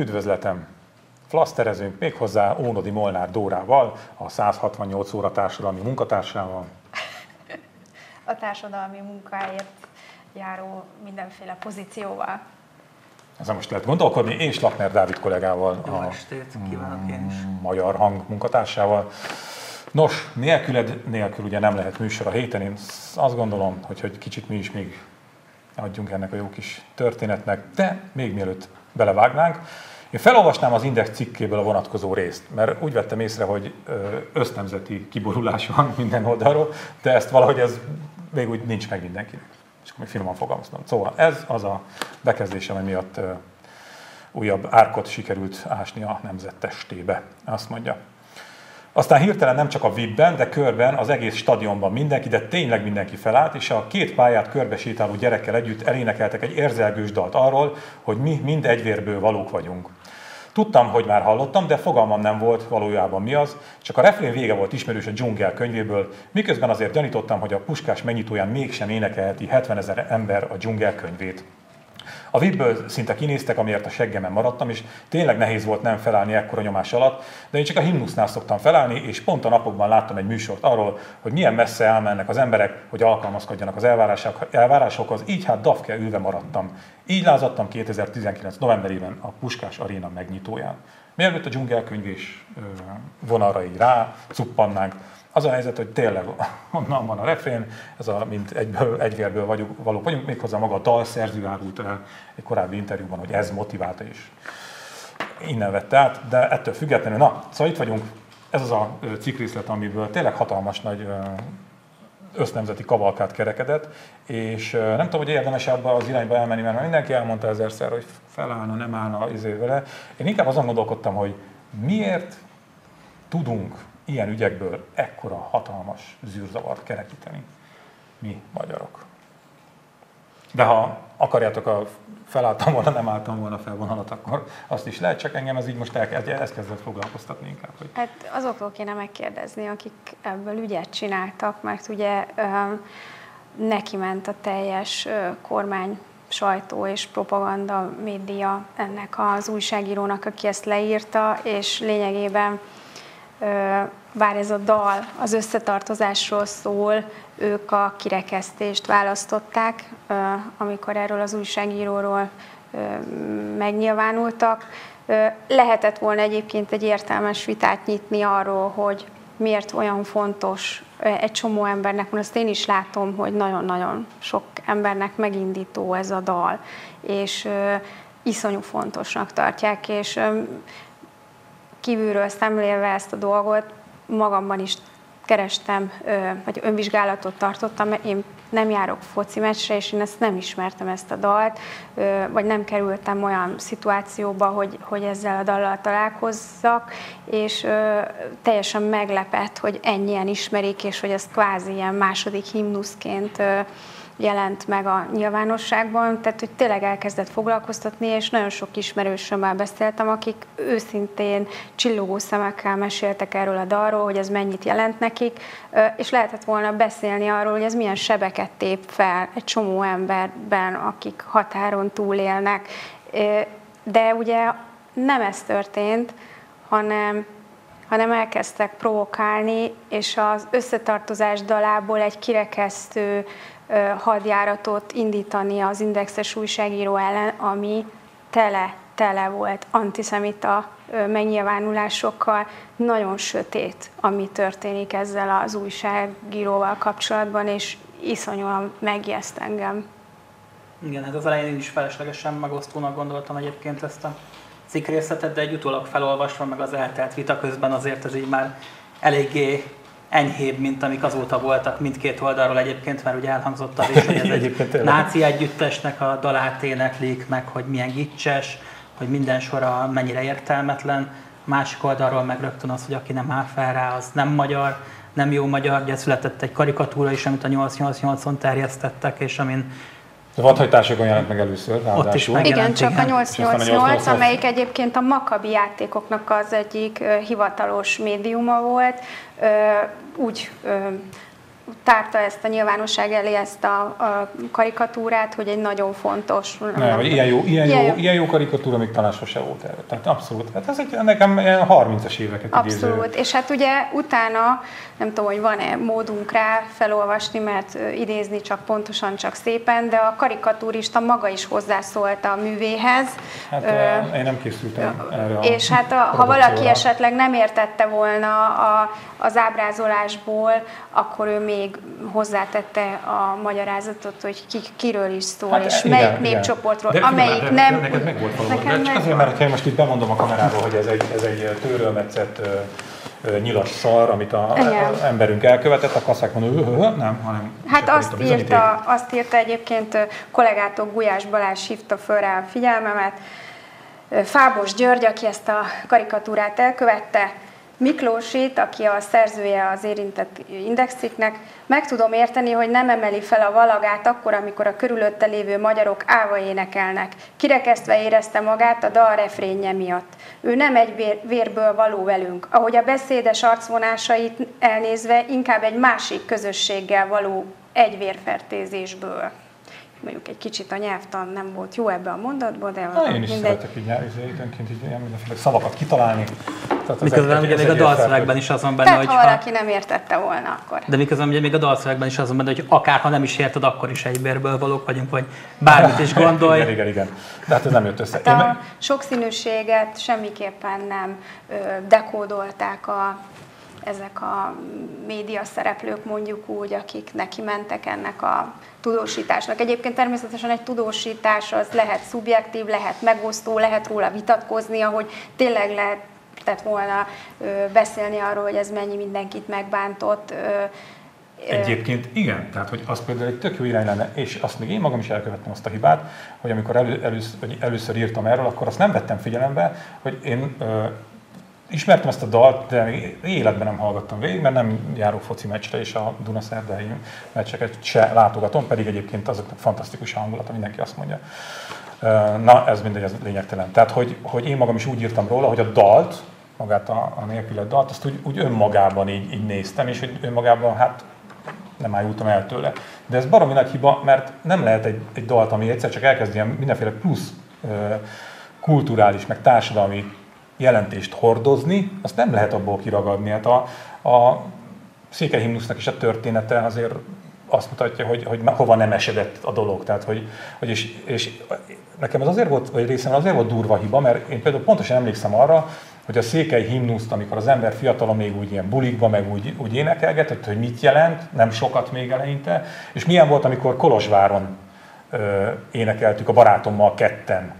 üdvözletem! Flaszterezünk méghozzá Ónodi Molnár Dórával, a 168 óra társadalmi munkatársával. A társadalmi munkáért járó mindenféle pozícióval. Ezen most lehet gondolkodni, és Lakner Dávid kollégával, Jó a estét, kívánok én is. magyar hang munkatársával. Nos, nélküled nélkül ugye nem lehet műsor a héten, én azt gondolom, hogy, hogy kicsit mi is még adjunk ennek a jó kis történetnek, de még mielőtt belevágnánk, én felolvasnám az Index cikkéből a vonatkozó részt, mert úgy vettem észre, hogy ösztemzeti kiborulás van minden oldalról, de ezt valahogy ez még úgy nincs meg mindenkinek. És akkor még finoman fogalmaztam. Szóval ez az a bekezdés, ami miatt újabb árkot sikerült ásni a nemzet testébe. Azt mondja. Aztán hirtelen nem csak a VIP-ben, de körben, az egész stadionban mindenki, de tényleg mindenki felállt, és a két pályát körbe sétáló gyerekkel együtt elénekeltek egy érzelgős dalt arról, hogy mi mind egyvérből valók vagyunk. Tudtam, hogy már hallottam, de fogalmam nem volt valójában mi az, csak a refrén vége volt ismerős a dzsungel könyvéből, miközben azért gyanítottam, hogy a puskás megnyitóján mégsem énekelheti 70 ezer ember a dzsungel könyvét. A vibből szinte kinéztek, amiért a seggemen maradtam, és tényleg nehéz volt nem felállni ekkora nyomás alatt, de én csak a himnusznál szoktam felállni, és pont a napokban láttam egy műsort arról, hogy milyen messze elmennek az emberek, hogy alkalmazkodjanak az elvárások, elvárásokhoz, így hát dafke ülve maradtam. Így lázadtam 2019. novemberében a Puskás Aréna megnyitóján. Mielőtt a dzsungelkönyv és vonalra így rá cuppannánk, az a helyzet, hogy tényleg onnan van a refrén, ez a, mint egyből, egyvérből vagyunk, való vagyunk, méghozzá maga a dalszerző árult el egy korábbi interjúban, hogy ez motiválta is. Innen vette át, de ettől függetlenül, na, szóval itt vagyunk, ez az a cikkrészlet, amiből tényleg hatalmas nagy össznemzeti kavalkát kerekedett, és nem tudom, hogy érdemes ebbe az irányba elmenni, mert mindenki elmondta ezerszer, hogy felállna, nem állna izé vele. Én inkább azon gondolkodtam, hogy miért tudunk ilyen ügyekből ekkora hatalmas zűrzavart kerekíteni mi magyarok. De ha akarjátok, a felálltam volna, nem álltam volna fel vonalat, akkor azt is lehet, csak engem ez így most elkezd, ez kezdett foglalkoztatni inkább. Hogy... Hát azoktól kéne megkérdezni, akik ebből ügyet csináltak, mert ugye neki ment a teljes kormány sajtó és propaganda média ennek az újságírónak, aki ezt leírta, és lényegében bár ez a dal az összetartozásról szól, ők a kirekesztést választották, amikor erről az újságíróról megnyilvánultak. Lehetett volna egyébként egy értelmes vitát nyitni arról, hogy miért olyan fontos egy csomó embernek, most azt én is látom, hogy nagyon-nagyon sok embernek megindító ez a dal, és iszonyú fontosnak tartják, és kívülről szemlélve ezt a dolgot, magamban is kerestem, vagy önvizsgálatot tartottam, mert én nem járok foci meccsre, és én ezt nem ismertem ezt a dalt, vagy nem kerültem olyan szituációba, hogy, hogy ezzel a dallal találkozzak, és teljesen meglepett, hogy ennyien ismerik, és hogy ezt kvázi ilyen második himnuszként jelent meg a nyilvánosságban, tehát hogy tényleg elkezdett foglalkoztatni, és nagyon sok ismerősömmel beszéltem, akik őszintén csillogó szemekkel meséltek erről a dalról, hogy ez mennyit jelent nekik, és lehetett volna beszélni arról, hogy ez milyen sebeket tép fel egy csomó emberben, akik határon túlélnek. De ugye nem ez történt, hanem hanem elkezdtek provokálni, és az összetartozás dalából egy kirekesztő hadjáratot indítani az indexes újságíró ellen, ami tele, tele volt antiszemita megnyilvánulásokkal. Nagyon sötét, ami történik ezzel az újságíróval kapcsolatban, és iszonyúan megijeszt engem. Igen, hát az elején én is feleslegesen megosztónak gondoltam egyébként ezt a cikkrészletet, de egy utólag felolvasva, meg az eltelt vita közben azért ez így már eléggé enyhébb, mint amik azóta voltak mindkét oldalról egyébként, mert ugye elhangzott az is, hogy ez egy náci együttesnek a dalát éneklik, meg hogy milyen gicses, hogy minden sora mennyire értelmetlen. Másik oldalról meg rögtön az, hogy aki nem áll fel rá, az nem magyar, nem jó magyar. Ugye született egy karikatúra is, amit a 888-on terjesztettek, és amin a vadhajtásokon jelent meg először, Ott is Igen, csak a 888, amelyik egyébként a Makabi játékoknak az egyik hivatalos médiuma volt, úgy tárta ezt a nyilvánosság elé ezt a, a karikatúrát, hogy egy nagyon fontos... Nem, vagy ilyen jó, ilyen, ilyen, jó, ilyen jó karikatúra még talán sose volt erre. Tehát abszolút. Hát ez egy, nekem 30-as éveket Abszolút. Idéző. És hát ugye utána, nem tudom, hogy van-e módunk rá felolvasni, mert idézni csak pontosan, csak szépen, de a karikatúrista maga is hozzászólt a művéhez. Hát uh, én nem készültem erre És hát a, ha valaki esetleg nem értette volna a, az ábrázolásból, akkor ő még hozzátette a magyarázatot, hogy ki, kiről is szól, hát, és igen, melyik igen. népcsoportról, de, amelyik de, nem... Neked meg volt valami. Nekem csak azért, mert ha most itt bemondom a kameráról, hogy ez egy, ez egy tőrölmetszett nyilas szar, amit a, az emberünk elkövetett, akkor azt mondja, nem, hanem... Hát azt írta, azt írta egyébként kollégátok Gulyás Balázs hívta föl rá a figyelmemet, Fábos György, aki ezt a karikatúrát elkövette, Miklósit, aki a szerzője az érintett indexiknek, meg tudom érteni, hogy nem emeli fel a valagát akkor, amikor a körülötte lévő magyarok áva énekelnek. Kirekesztve érezte magát a dal refrénje miatt. Ő nem egy vér, vérből való velünk, ahogy a beszédes arcvonásait elnézve inkább egy másik közösséggel való egy vérfertézésből mondjuk egy kicsit a nyelvtan nem volt jó ebbe a mondatba, de Na, én is mindegy. szeretek így időnként így ilyen mindenféle szavakat kitalálni. Tehát miközben ugye még a dalszövegben is azon benne, hogy... ha valaki nem értette volna, akkor... De miközben ugye még a dalszövegben is azon benne, hogy akár ha nem is érted, akkor is egybérből valók vagyunk, vagy bármit is gondolj. igen, igen, igen. De hát ez nem jött össze. Hát a sokszínűséget semmiképpen nem ö, dekódolták a ezek a média szereplők mondjuk úgy, akik neki mentek ennek a tudósításnak. Egyébként természetesen egy tudósítás az lehet szubjektív, lehet megosztó, lehet róla vitatkozni, ahogy tényleg lehet tehát volna ö, beszélni arról, hogy ez mennyi mindenkit megbántott. Ö, Egyébként igen, tehát hogy az például egy tök jó irány lenne, és azt még én magam is elkövettem azt a hibát, hogy amikor elő, először, először írtam erről, akkor azt nem vettem figyelembe, hogy én ö, ismertem ezt a dalt, de életben nem hallgattam végig, mert nem járok foci meccsre, és a Dunaszerdai meccseket se látogatom, pedig egyébként azoknak fantasztikus hangulata, mindenki azt mondja. Na, ez mindegy, ez lényegtelen. Tehát, hogy, hogy én magam is úgy írtam róla, hogy a dalt, magát a, a nélkület dalt, azt úgy, úgy önmagában így, így néztem, és hogy önmagában hát nem ájultam el tőle. De ez baromi nagy hiba, mert nem lehet egy, egy dalt, ami egyszer csak elkezd ilyen mindenféle plusz kulturális, meg társadalmi jelentést hordozni, azt nem lehet abból kiragadni. Hát a, a székelyhimnusznak is a története azért azt mutatja, hogy, hogy hova nem esedett a dolog. Tehát, hogy, hogy és, és nekem ez azért volt, vagy részemben azért volt durva hiba, mert én például pontosan emlékszem arra, hogy a székely himnuszt, amikor az ember fiatalon még úgy ilyen bulikba, meg úgy, úgy énekelgetett, hogy mit jelent, nem sokat még eleinte, és milyen volt, amikor Kolozsváron ö, énekeltük a barátommal ketten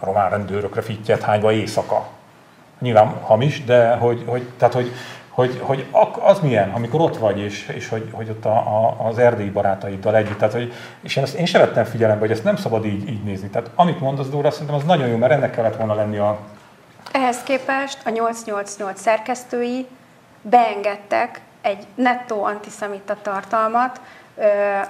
a román rendőrökre fittyet hányva éjszaka. Nyilván hamis, de hogy, hogy, tehát, hogy, hogy, hogy az milyen, amikor ott vagy, és, és hogy, hogy ott a, a, az erdélyi barátaiddal együtt. Tehát, hogy, és én, ezt, én sem vettem figyelembe, hogy ezt nem szabad így, így nézni. Tehát amit mondasz, Dóra, szerintem az nagyon jó, mert ennek kellett volna lenni a... Ehhez képest a 888 szerkesztői beengedtek egy nettó antiszemita tartalmat,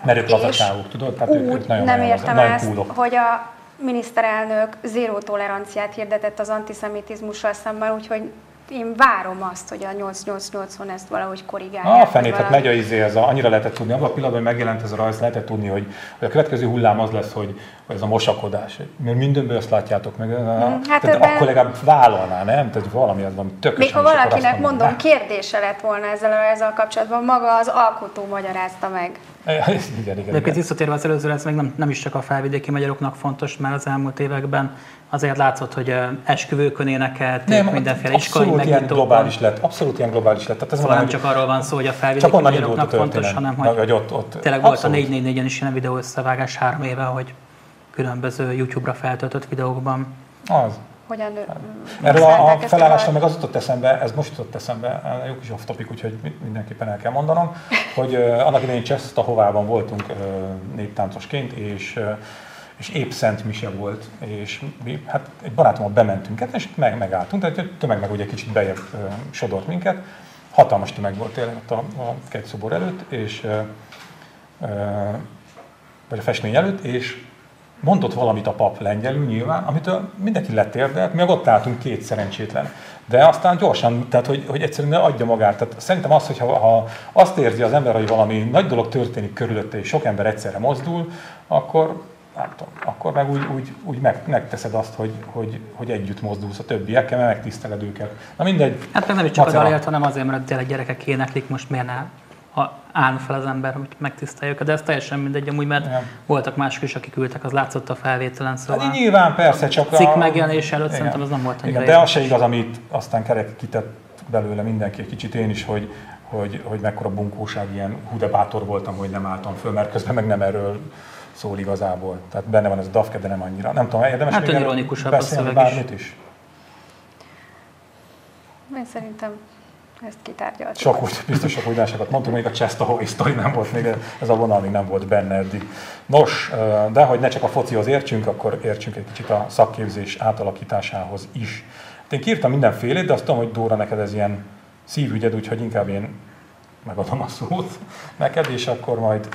mert ők lazacságuk, tudod? Tehát úgy ők, ők nagyon nem értem ezt, hogy a miniszterelnök zéró toleranciát hirdetett az antiszemitizmussal szemben, úgyhogy én várom azt, hogy a 888-on ezt valahogy korrigálják. A fenét, hát megy a izé, ez a, annyira lehetett tudni, abban a pillanatban, hogy megjelent ez a rajz, lehetett tudni, hogy, hogy a következő hullám az lesz, hogy ez a mosakodás. Mert mindenből azt látjátok meg. Mm, hát tehát ebben... akkor legalább vállalná, nem? Tehát valami az van tökösen. Még ha valakinek mondom, ne? kérdése lett volna ezzel, ezzel kapcsolatban, maga az alkotó magyarázta meg. igen, igen, igen. De visszatérve az előzőre, ez meg nem, nem is csak a felvidéki magyaroknak fontos, mert az elmúlt években azért látszott, hogy esküvőkön énekelték, nem, mindenféle iskolai abszolút ilyen globális lett, abszolút ilyen globális lett. Tehát ez szóval nem csak arról van szó, hogy a felvidéki magyaroknak fontos, hanem hogy, hogy ott, ott, tényleg volt a 444-en is ilyen videó összevágás három éve, hogy különböző YouTube-ra feltöltött videókban. Az. Hogyan Erről a, a felállásra meg az jutott eszembe, ez most jutott eszembe, jó kis off topic, úgyhogy mindenképpen el kell mondanom, hogy uh, annak idején Csesztahovában voltunk uh, néptáncosként, és uh, és épp Szent Mise volt, és mi, hát egy barátommal bementünk, hát, és meg, megálltunk, tehát a tömeg meg ugye kicsit bejebb ö, sodort minket, hatalmas tömeg volt tényleg ott a, a szobor előtt, és ö, ö, vagy a festmény előtt, és mondott valamit a pap lengyelül nyilván, amitől mindenki letérdelt, mi ott álltunk két szerencsétlen. De aztán gyorsan, tehát hogy, hogy egyszerűen adja magát. Tehát szerintem az, hogy ha, ha azt érzi az ember, hogy valami nagy dolog történik körülötte, és sok ember egyszerre mozdul, akkor nem tudom, akkor meg úgy, úgy, úgy meg, megteszed azt, hogy, hogy, hogy együtt mozdulsz a többiekkel, mert megtiszteled őket. Na mindegy. Hát meg nem is csak az azért, hanem azért, mert tényleg gyerekek éneklik, most miért ne ha áll fel az ember, hogy megtiszteljük, de ez teljesen mindegy, amúgy, mert Igen. voltak mások is, akik ültek, az látszott a felvételen, szóval hát nyilván, persze, csak a cikk megjelenése előtt Igen. szerintem az nem volt annyira Igen, de az se igaz, amit aztán kerek kitett belőle mindenki egy kicsit én is, hogy, hogy, hogy mekkora bunkóság, ilyen hudebátor voltam, hogy nem álltam föl, mert közben meg nem erről szól igazából. Tehát benne van ez a dafke, de nem annyira. Nem tudom, érdemes hát, még ironikusabb a szöveg bármit is. is? Én szerintem ezt kitárgyaltuk. Sok úgy, biztos sok újdonságot mondtunk, még a Csestohovi sztori nem volt, még ez a vonal még nem volt benne eddig. Nos, de hogy ne csak a focihoz értsünk, akkor értsünk egy kicsit a szakképzés átalakításához is. Hát én kírtam mindenfélét, de azt tudom, hogy Dóra, neked ez ilyen szívügyed, úgyhogy inkább én megadom a szót neked, és akkor majd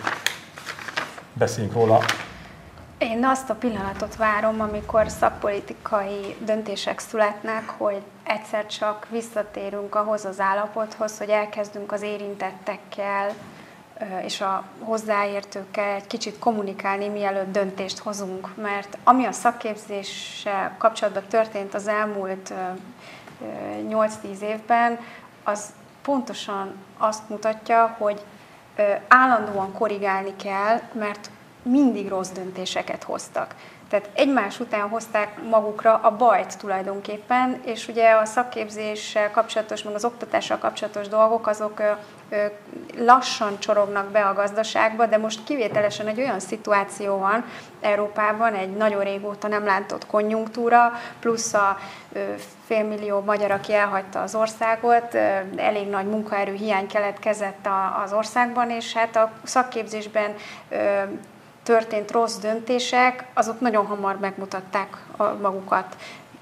beszéljünk róla én azt a pillanatot várom, amikor szakpolitikai döntések születnek, hogy egyszer csak visszatérünk ahhoz az állapothoz, hogy elkezdünk az érintettekkel és a hozzáértőkkel egy kicsit kommunikálni, mielőtt döntést hozunk. Mert ami a szakképzéssel kapcsolatban történt az elmúlt 8-10 évben, az pontosan azt mutatja, hogy állandóan korrigálni kell, mert mindig rossz döntéseket hoztak. Tehát egymás után hozták magukra a bajt tulajdonképpen, és ugye a szakképzéssel kapcsolatos, meg az oktatással kapcsolatos dolgok, azok lassan csorognak be a gazdaságba, de most kivételesen egy olyan szituáció van Európában, egy nagyon régóta nem látott konjunktúra, plusz a félmillió magyar, aki elhagyta az országot, elég nagy munkaerő hiány keletkezett az országban, és hát a szakképzésben történt rossz döntések, azok nagyon hamar megmutatták magukat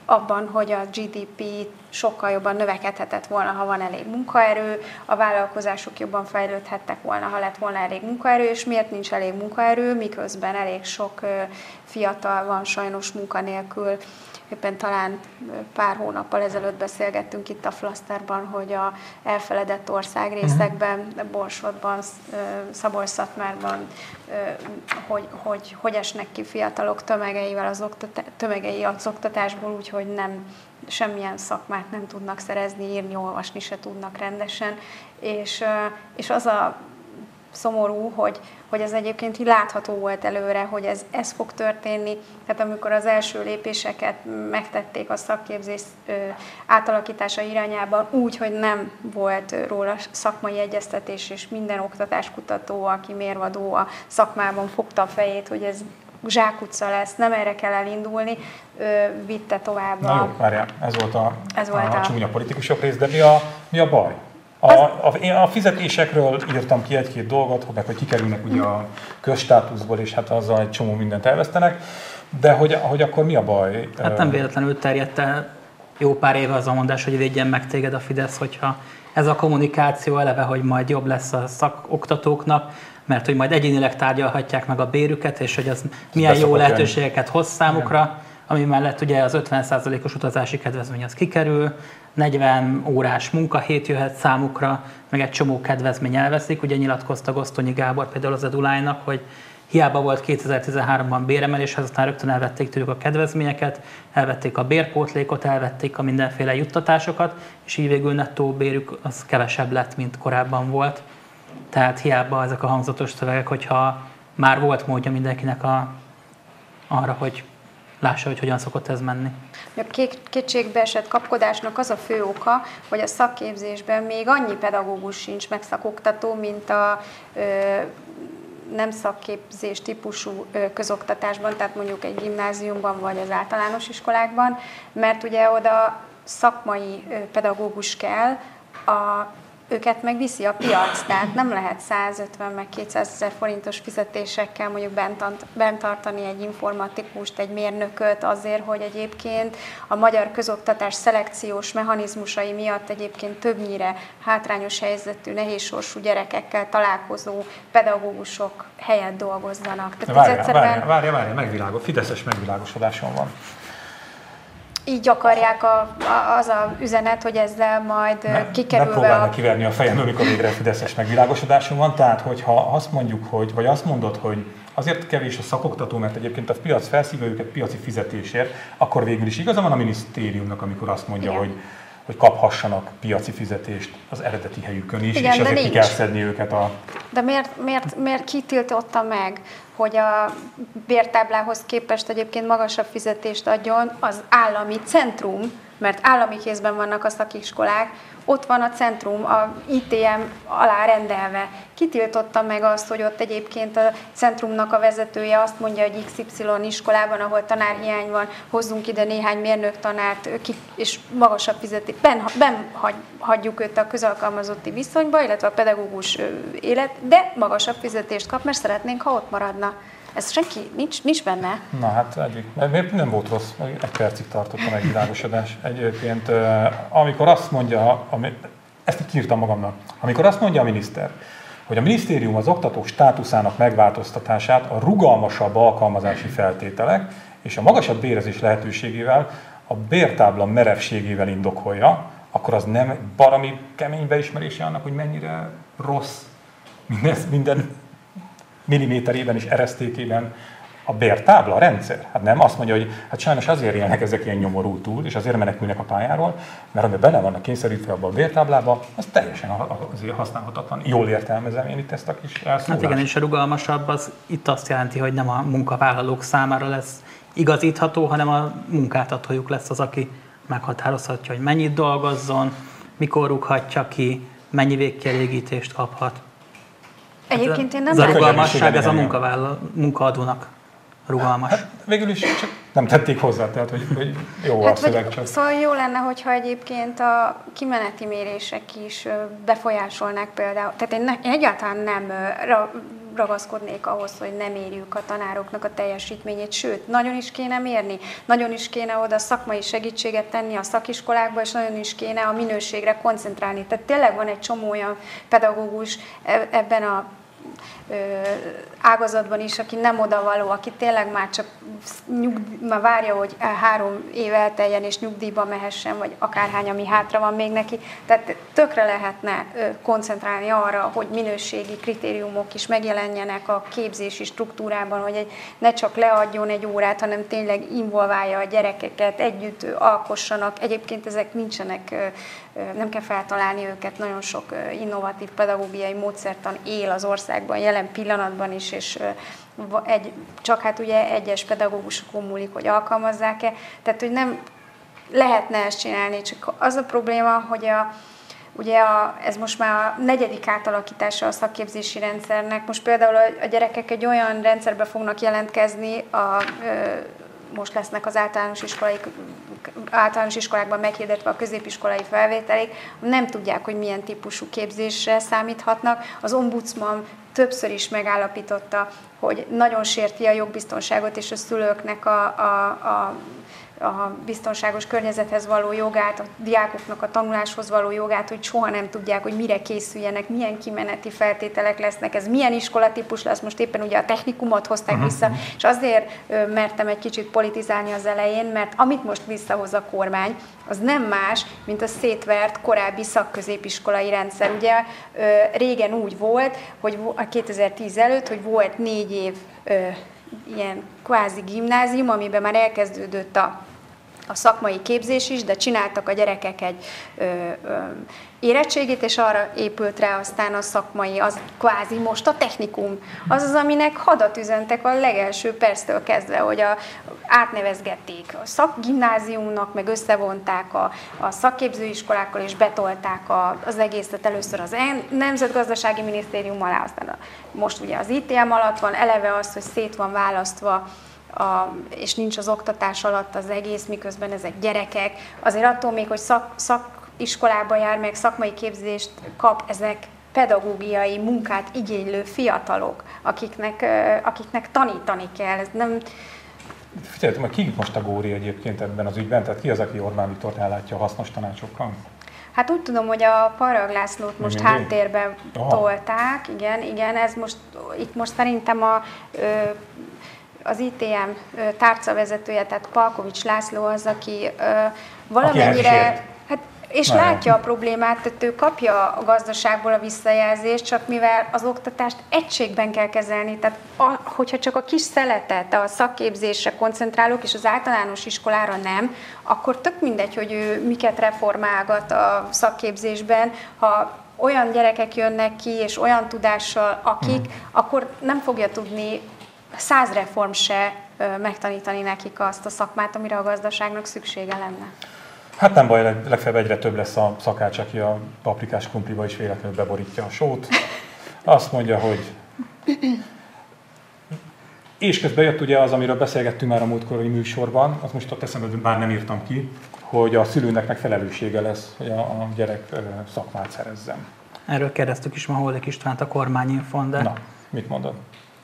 abban, hogy a GDP sokkal jobban növekedhetett volna, ha van elég munkaerő, a vállalkozások jobban fejlődhettek volna, ha lett volna elég munkaerő, és miért nincs elég munkaerő, miközben elég sok fiatal van sajnos munkanélkül éppen talán pár hónappal ezelőtt beszélgettünk itt a Flaszterban, hogy a elfeledett országrészekben, mhm. Borsodban, Szabolcs-Szatmárban, hogy, hogy, hogy esnek ki fiatalok tömegeivel az oktatá- tömegei az oktatásból, úgyhogy nem semmilyen szakmát nem tudnak szerezni, írni, olvasni se tudnak rendesen, és, és az a szomorú, hogy, hogy ez egyébként így látható volt előre, hogy ez, ez fog történni. Tehát amikor az első lépéseket megtették a szakképzés átalakítása irányában úgy, hogy nem volt róla szakmai egyeztetés, és minden oktatáskutató, aki mérvadó a szakmában fogta a fejét, hogy ez zsákutca lesz, nem erre kell elindulni, vitte tovább. Na jó, várjál, ez volt a, ez volt a, a csúnya politikusok rész, de mi a, mi a baj? A, a, én a fizetésekről írtam ki egy-két dolgot, meg hogy kikerülnek ugye a közstátuszból, és hát azzal egy csomó mindent elvesztenek, de hogy, hogy akkor mi a baj? Hát nem véletlenül terjedt el jó pár éve az a mondás, hogy védjen meg téged a Fidesz, hogyha ez a kommunikáció eleve, hogy majd jobb lesz a szakoktatóknak, mert hogy majd egyénileg tárgyalhatják meg a bérüket, és hogy az milyen jó lehetőségeket hoz számukra, ami mellett ugye az 50%-os utazási kedvezmény az kikerül, 40 órás munkahét jöhet számukra, meg egy csomó kedvezmény elveszik. Ugye nyilatkozta Gosztonyi Gábor például az Edulájnak, hogy hiába volt 2013-ban béremelés, aztán rögtön elvették tőlük a kedvezményeket, elvették a bérpótlékot, elvették a mindenféle juttatásokat, és így végül nettó bérük az kevesebb lett, mint korábban volt. Tehát hiába ezek a hangzatos szövegek, hogyha már volt módja mindenkinek a, arra, hogy lássa, hogy hogyan szokott ez menni. A kétségbe esett kapkodásnak az a fő oka, hogy a szakképzésben még annyi pedagógus sincs, meg szakoktató, mint a ö, nem szakképzés típusú közoktatásban, tehát mondjuk egy gimnáziumban vagy az általános iskolákban, mert ugye oda szakmai pedagógus kell, a őket meg viszi a piac, tehát nem lehet 150 meg 200 ezer forintos fizetésekkel mondjuk bent, tartani egy informatikust, egy mérnököt azért, hogy egyébként a magyar közoktatás szelekciós mechanizmusai miatt egyébként többnyire hátrányos helyzetű, nehézsorsú gyerekekkel találkozó pedagógusok helyett dolgozzanak. Tehát várja, egyszerűen... várja, várja, várja, megvilágos, fideszes megvilágosodáson van így akarják a, a, az a üzenet, hogy ezzel majd ne, kikerülve... Ne a... kiverni a fejem, amikor végre fideszes megvilágosodásom van. Tehát, hogyha azt mondjuk, hogy, vagy azt mondod, hogy azért kevés a szakoktató, mert egyébként a piac felszívja őket piaci fizetésért, akkor végül is igaza van a minisztériumnak, amikor azt mondja, Igen. hogy hogy kaphassanak piaci fizetést az eredeti helyükön is, Igen, és ezért ki kell szedni őket a... De miért, miért, miért kitiltotta meg, hogy a bértáblához képest egyébként magasabb fizetést adjon az állami centrum, mert állami kézben vannak a szakiskolák, ott van a centrum, a ITM alá rendelve. Kitiltotta meg azt, hogy ott egyébként a centrumnak a vezetője azt mondja, hogy XY iskolában, ahol tanárhiány van, hozzunk ide néhány mérnök tanárt, és magasabb fizetést. Ben, ben hagyjuk őt a közalkalmazotti viszonyba, illetve a pedagógus élet, de magasabb fizetést kap, mert szeretnénk, ha ott maradna. Ez senki, nincs, nincs benne. Na hát egyik, nem volt rossz, egy percig tartott a megvilágosodás. Egyébként, amikor azt mondja, ezt itt írtam magamnak, amikor azt mondja a miniszter, hogy a minisztérium az oktató státuszának megváltoztatását a rugalmasabb alkalmazási feltételek és a magasabb bérezés lehetőségével, a bértábla merevségével indokolja, akkor az nem barami kemény beismerése annak, hogy mennyire rossz? Minden, minden milliméterében és eresztékében a bértábla, a rendszer. Hát nem azt mondja, hogy hát sajnos azért élnek ezek ilyen nyomorú túl, és azért menekülnek a pályáról, mert ami bele vannak kényszerítve abban a bértáblába, az teljesen azért használhatatlan. Jól értelmezem én itt ezt a kis elszólást. Hát igen, és a rugalmasabb az itt azt jelenti, hogy nem a munkavállalók számára lesz igazítható, hanem a munkáltatójuk lesz az, aki meghatározhatja, hogy mennyit dolgozzon, mikor rúghatja ki, mennyi végkielégítést kaphat. Egyébként én nem Ez a rugalmasság, ez a munkavállaló, munkaadónak rugalmas. Hát, végül is csak nem tették hozzá, tehát hogy, hogy jó hát, a szöveg csak. Szóval jó lenne, hogyha egyébként a kimeneti mérések is befolyásolnák például, tehát én, ne, én egyáltalán nem ragaszkodnék ahhoz, hogy nem érjük a tanároknak a teljesítményét, sőt, nagyon is kéne mérni, nagyon is kéne oda szakmai segítséget tenni a szakiskolákba, és nagyon is kéne a minőségre koncentrálni. Tehát tényleg van egy csomó olyan pedagógus e-, ebben a ágazatban is, aki nem odavaló, aki tényleg már csak nyugdíj, már várja, hogy három év elteljen és nyugdíjba mehessen, vagy akárhány, ami hátra van még neki. Tehát tökre lehetne koncentrálni arra, hogy minőségi kritériumok is megjelenjenek a képzési struktúrában, hogy egy, ne csak leadjon egy órát, hanem tényleg involválja a gyerekeket, együtt alkossanak. Egyébként ezek nincsenek nem kell feltalálni őket, nagyon sok innovatív pedagógiai módszertan él az országban jelen pillanatban is, és egy, csak hát ugye egyes pedagógusokon múlik, hogy alkalmazzák-e. Tehát, hogy nem lehetne ezt csinálni, csak az a probléma, hogy a, Ugye a, ez most már a negyedik átalakítása a szakképzési rendszernek. Most például a gyerekek egy olyan rendszerbe fognak jelentkezni, a, most lesznek az általános, iskolai, általános iskolákban meghirdetve a középiskolai felvételik, nem tudják, hogy milyen típusú képzésre számíthatnak. Az ombudsman többször is megállapította, hogy nagyon sérti a jogbiztonságot és a szülőknek a, a, a a biztonságos környezethez való jogát, a diákoknak a tanuláshoz való jogát, hogy soha nem tudják, hogy mire készüljenek, milyen kimeneti feltételek lesznek, ez milyen iskolatípus lesz, most éppen ugye a technikumot hozták uh-huh. vissza, és azért mertem egy kicsit politizálni az elején, mert amit most visszahoz a kormány, az nem más, mint a szétvert korábbi szakközépiskolai rendszer. Ugye régen úgy volt, hogy a 2010 előtt, hogy volt négy év ilyen kvázi gimnázium, amiben már elkezdődött a a szakmai képzés is, de csináltak a gyerekek egy ö, ö, érettségét, és arra épült rá aztán a szakmai, az kvázi most a technikum. Az az, aminek hadat üzentek a legelső perctől kezdve, hogy a, átnevezgették a szakgimnáziumnak, meg összevonták a, a szakképzőiskolákkal, és betolták a, az egészet először az Nemzetgazdasági Minisztérium alá, aztán a, most ugye az ITM alatt van, eleve az, hogy szét van választva a, és nincs az oktatás alatt az egész, miközben ezek gyerekek. Azért attól még, hogy szak, szak iskolába jár, meg szakmai képzést kap, ezek pedagógiai munkát igénylő fiatalok, akiknek, akiknek tanítani kell. Ez nem, Figyeljetek, hogy ki most a Góri egyébként ebben az ügyben? Tehát ki az, aki Orbán Viktor ellátja hasznos tanácsokkal? Hát úgy tudom, hogy a Parag Lászlót most Mindig? háttérbe Aha. tolták, igen, igen, ez most, itt most szerintem a, az ITM tárcavezetője, tehát Palkovics László az, aki valamennyire... Aki és Na, látja a problémát, tehát ő kapja a gazdaságból a visszajelzést, csak mivel az oktatást egységben kell kezelni, tehát a, hogyha csak a kis szeletet, a szakképzésre koncentrálok, és az általános iskolára nem, akkor tök mindegy, hogy ő miket reformálgat a szakképzésben, ha olyan gyerekek jönnek ki, és olyan tudással, akik, mm. akkor nem fogja tudni száz reform se megtanítani nekik azt a szakmát, amire a gazdaságnak szüksége lenne. Hát nem baj, legfeljebb egyre több lesz a szakács, aki a paprikás kumpliba is véletlenül beborítja a sót. Azt mondja, hogy... És közben jött ugye az, amiről beszélgettünk már a múltkori műsorban, az most ott eszembe, bár nem írtam ki, hogy a szülőnek megfelelősége lesz, hogy a, gyerek szakmát szerezzen. Erről kérdeztük is ma Hollik Istvánt a kormányinfon, de... Na, mit mondod?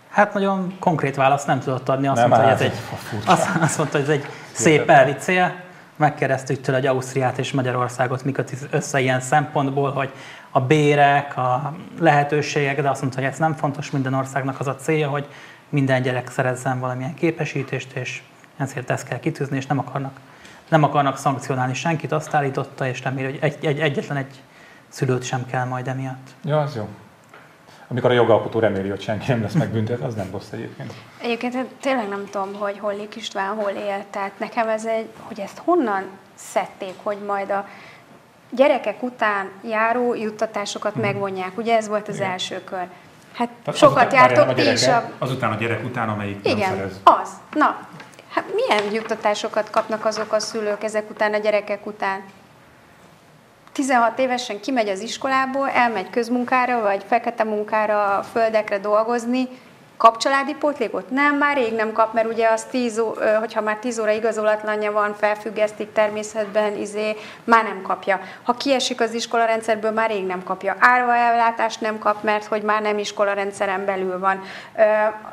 Hát nagyon konkrét választ nem tudott adni, azt, nem, mondta, hogy ez egy, azt, azt mondta, hogy ez egy szép elvi cél, megkérdeztük tőle, hogy Ausztriát és Magyarországot mik össze ilyen szempontból, hogy a bérek, a lehetőségek, de azt mondta, hogy ez nem fontos, minden országnak az a célja, hogy minden gyerek szerezzen valamilyen képesítést, és ezért ezt kell kitűzni, és nem akarnak, nem akarnak szankcionálni senkit, azt állította, és reméli, hogy egy, egy, egyetlen egy szülőt sem kell majd emiatt. Ja, az jó. Amikor a jogalkotó reméli, hogy senki nem lesz megbüntet, az nem rossz egyébként. Egyébként hát tényleg nem tudom, hogy hol István hol élt. Tehát nekem ez egy, hogy ezt honnan szedték, hogy majd a gyerekek után járó juttatásokat hmm. megvonják. Ugye ez volt az Igen. első kör. Hát Tehát sokat jártok ti is. A... Azután a gyerek után, amelyik Igen, nem szerez. az. Na, hát milyen juttatásokat kapnak azok a szülők ezek után, a gyerekek után? 16 évesen kimegy az iskolából, elmegy közmunkára, vagy fekete munkára, földekre dolgozni, Kap családi pótlékot? Nem, már rég nem kap, mert ugye az 10, hogyha már 10 óra igazolatlanja van, felfüggesztik természetben, izé, már nem kapja. Ha kiesik az iskola rendszerből, már rég nem kapja. Árva ellátást nem kap, mert hogy már nem iskola rendszeren belül van.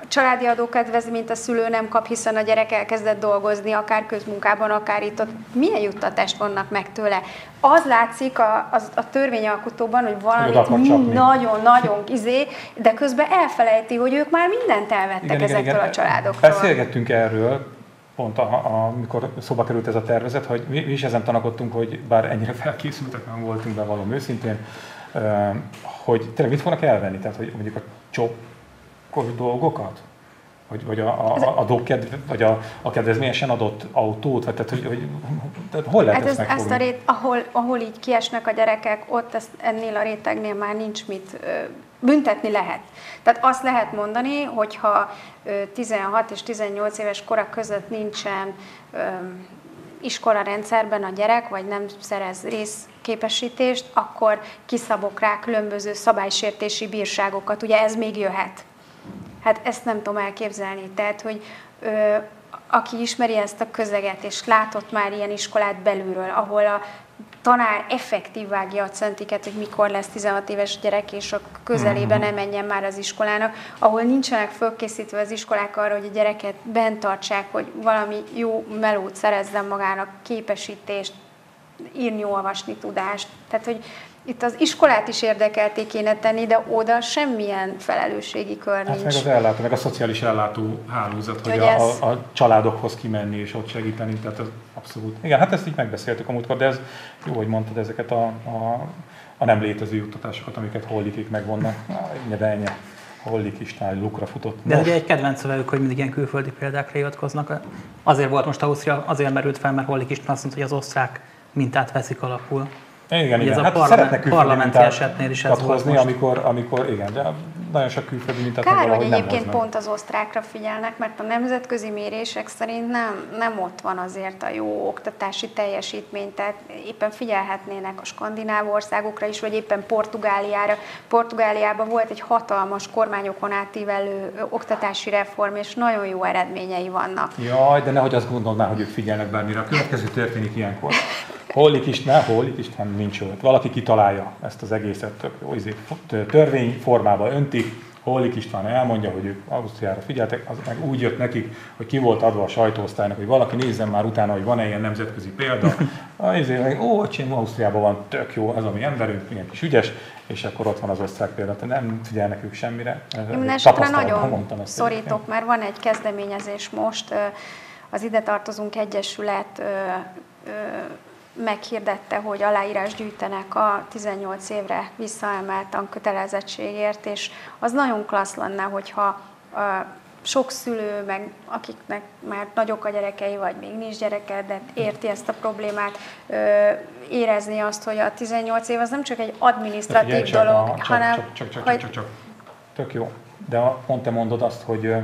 Családi adókedvezményt a szülő nem kap, hiszen a gyerek elkezdett dolgozni, akár közmunkában, akár itt ott. Milyen juttatást vannak meg tőle? Az látszik a, a, a törvényalkotóban, hogy valamit nagyon-nagyon izé, de közben elfelejti, hogy ők már mindent elvettek igen, ezektől igen, igen. a családoktól. Beszélgettünk erről, pont a, a, amikor szóba került ez a tervezet, hogy mi, mi is ezen tanakodtunk, hogy bár ennyire felkészültek, nem voltunk be valami őszintén, hogy tényleg mit fognak elvenni, tehát hogy mondjuk a csokkos dolgokat, vagy, vagy a, a, a, adókedv, vagy a, a kedvezményesen adott autót, vagy tehát, hogy, hogy tehát hol lehet hát ezt, ezt, ezt a rét, ahol, ahol így kiesnek a gyerekek, ott ezt, ennél a rétegnél már nincs mit büntetni lehet. Tehát azt lehet mondani, hogyha 16 és 18 éves korak között nincsen iskola rendszerben a gyerek, vagy nem szerez részképesítést, akkor kiszabok rá különböző szabálysértési bírságokat. Ugye ez még jöhet. Hát ezt nem tudom elképzelni. Tehát, hogy ö, aki ismeri ezt a közeget, és látott már ilyen iskolát belülről, ahol a tanár effektív vágja a centiket, hogy mikor lesz 16 éves gyerek, és a közelébe mhm. nem menjen már az iskolának, ahol nincsenek fölkészítve az iskolák arra, hogy a gyereket bent tartsák, hogy valami jó melót szerezzen magának, képesítést, írni, olvasni tudást. Tehát, hogy itt az iskolát is érdekelték kéne tenni, de oda semmilyen felelősségi kör nincs. Hát meg az ellátó, meg a szociális ellátó hálózat, hogy, hogy a, ez... a, a, családokhoz kimenni és ott segíteni, tehát ez abszolút. Igen, hát ezt így megbeszéltük a múltkor, de ez jó, hogy mondtad ezeket a, a, a nem létező juttatásokat, amiket hollikik megvonnak. De ennyi. Hollik István lukra futott. De ugye egy kedvenc szövegük, hogy mindig ilyen külföldi példákra hivatkoznak. Azért volt most Ausztria, azért merült fel, mert Hollik István azt mondta, hogy az osztrák mintát veszik alapul. Igen, igen. Ez hát a parlament, parlamenti esetnél is ez hozni, amikor, amikor, igen, de nagyon sok külföldi mintát Kár, hogy egyébként nem pont az osztrákra figyelnek, mert a nemzetközi mérések szerint nem, nem ott van azért a jó oktatási teljesítmény, tehát éppen figyelhetnének a skandináv országokra is, vagy éppen Portugáliára. Portugáliában volt egy hatalmas kormányokon átívelő oktatási reform, és nagyon jó eredményei vannak. Jaj, de nehogy azt gondolná, hogy ők figyelnek bármire. A következő történik ilyenkor Hollik István, Hollik István nincs ott. Valaki kitalálja ezt az egészet, izé, törvény formába öntik, Hollik István elmondja, hogy ők Ausztriára figyeltek, az meg úgy jött nekik, hogy ki volt adva a sajtóosztálynak, hogy valaki nézzen már utána, hogy van-e ilyen nemzetközi példa. Azért meg, ó, öcsém, Ausztriában van, tök jó, ez a mi emberünk, milyen kis ügyes, és akkor ott van az osztrák példa, nem figyelnek ők semmire. Mindenesetre nagyon szorítok, mert van egy kezdeményezés most, az ide tartozunk egyesület meghirdette, hogy aláírás gyűjtenek a 18 évre visszaemeltan kötelezettségért, és az nagyon klassz lenne, hogyha sok szülő, meg akiknek már nagyok a gyerekei, vagy még nincs gyereke, de érti ezt a problémát, érezni azt, hogy a 18 év az nem csak egy adminisztratív dolog, a, hanem... Csak, csak, csak, csak, csak, csak, tök jó. De pont te mondod azt, hogy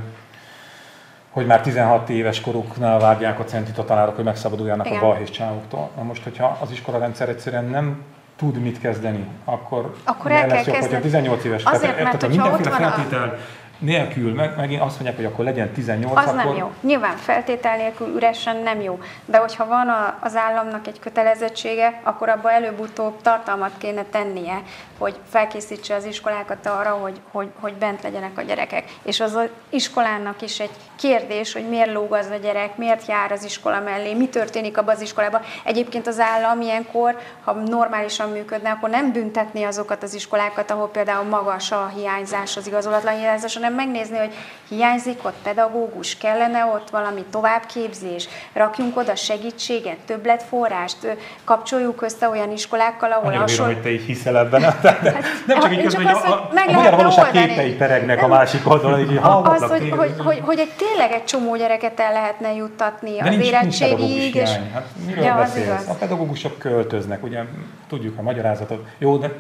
hogy már 16 éves koruknál vágják a centit a tanárok, hogy megszabaduljanak Igen. a balhés csávoktól. Na most, hogyha az iskolarendszer egyszerűen nem tud mit kezdeni, akkor, akkor el kell lesz jobb, hogyha 18 éves. Azért, tehát, mert, tehát mindenféle feltétel, a nélkül, meg, megint azt mondják, hogy akkor legyen 18, Az akkor... nem jó. Nyilván feltétel nélkül üresen nem jó. De hogyha van a, az államnak egy kötelezettsége, akkor abban előbb-utóbb tartalmat kéne tennie, hogy felkészítse az iskolákat arra, hogy, hogy, hogy bent legyenek a gyerekek. És az, az iskolának is egy kérdés, hogy miért lóg az a gyerek, miért jár az iskola mellé, mi történik abban az iskolában. Egyébként az állam ilyenkor, ha normálisan működne, akkor nem büntetni azokat az iskolákat, ahol például magas a hiányzás, az igazolatlan hiányzás, hanem megnézni, hogy hiányzik ott pedagógus, kellene ott valami továbbképzés, rakjunk oda segítséget, többletforrást, kapcsoljuk össze olyan iskolákkal, ahol Nagyon hasonló... hogy te így hiszel ebben. Hát, nem csak így közben, hogy a, a, a magyar valóság képei peregnek nem, a másik oldalon, így Az, hogy, hogy, hogy, hogy egy tényleg egy csomó gyereket el lehetne juttatni De az érettségig. És... Hát miről ja, beszélsz? A pedagógusok költöznek, ugye tudjuk a magyarázatot. Jó, de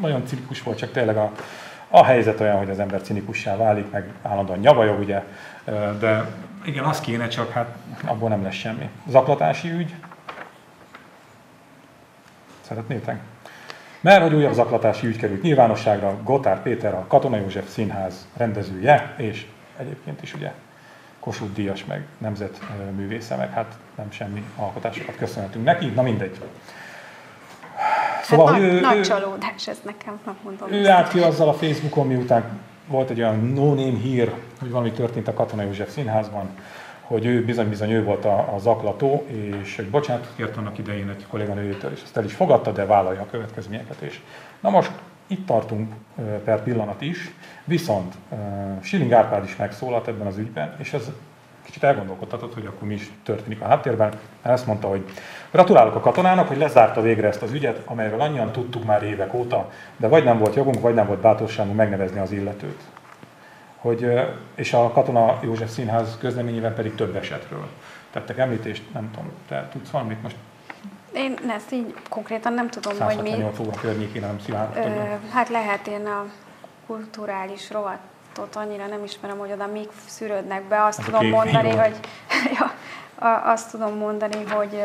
nagyon cinikus volt, csak tényleg a, a helyzet olyan, hogy az ember cinikussá válik, meg állandóan nyavajog, ugye, de igen, az kéne, csak hát abból nem lesz semmi. Zaklatási ügy. Szeretnétek? Mert hogy újabb zaklatási ügy került nyilvánosságra, Gotár Péter, a Katona József Színház rendezője, és egyébként is ugye Kossuth Díjas, meg nemzetművésze, meg hát nem semmi alkotásokat köszönhetünk neki, na mindegy. Szóval, hát nagy, ő, nagy ő, csalódás ez nekem, mondom. Ő állt ki azzal a Facebookon, miután volt egy olyan no-name hír, hogy valami történt a Katona József Színházban, hogy ő bizony-bizony ő volt a, a zaklató, és egy bocsánatot kért annak idején egy kolléganőjétől, és azt el is fogadta, de vállalja a következményeket is. Na most itt tartunk per pillanat is, viszont Schilling Árpád is megszólalt ebben az ügyben, és ez kicsit elgondolkodtatott, hogy akkor mi is történik a háttérben. Ezt mondta, hogy gratulálok a katonának, hogy lezárta végre ezt az ügyet, amelyről annyian tudtuk már évek óta, de vagy nem volt jogunk, vagy nem volt bátorságunk megnevezni az illetőt. Hogy, és a Katona József Színház közleményében pedig több esetről tettek említést, nem tudom, te tudsz valamit most én ezt így konkrétan nem tudom, hogy mi... 168 óra környékén nem szíválhatom. Hát lehet, én a kulturális rovatot annyira nem ismerem, hogy oda még szűrődnek be. Azt Ez tudom mondani, hogy ja, azt tudom mondani, hogy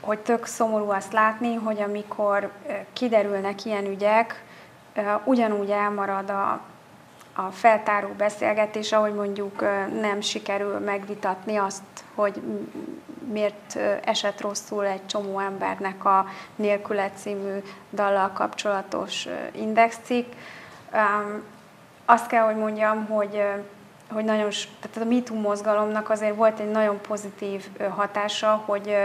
hogy tök szomorú azt látni, hogy amikor kiderülnek ilyen ügyek, ugyanúgy elmarad a, a feltáró beszélgetés, ahogy mondjuk nem sikerül megvitatni azt, hogy miért esett rosszul egy csomó embernek a Nélkület című dallal kapcsolatos indexcikk. Azt kell, hogy mondjam, hogy hogy nagyon, tehát a MeToo mozgalomnak azért volt egy nagyon pozitív hatása, hogy,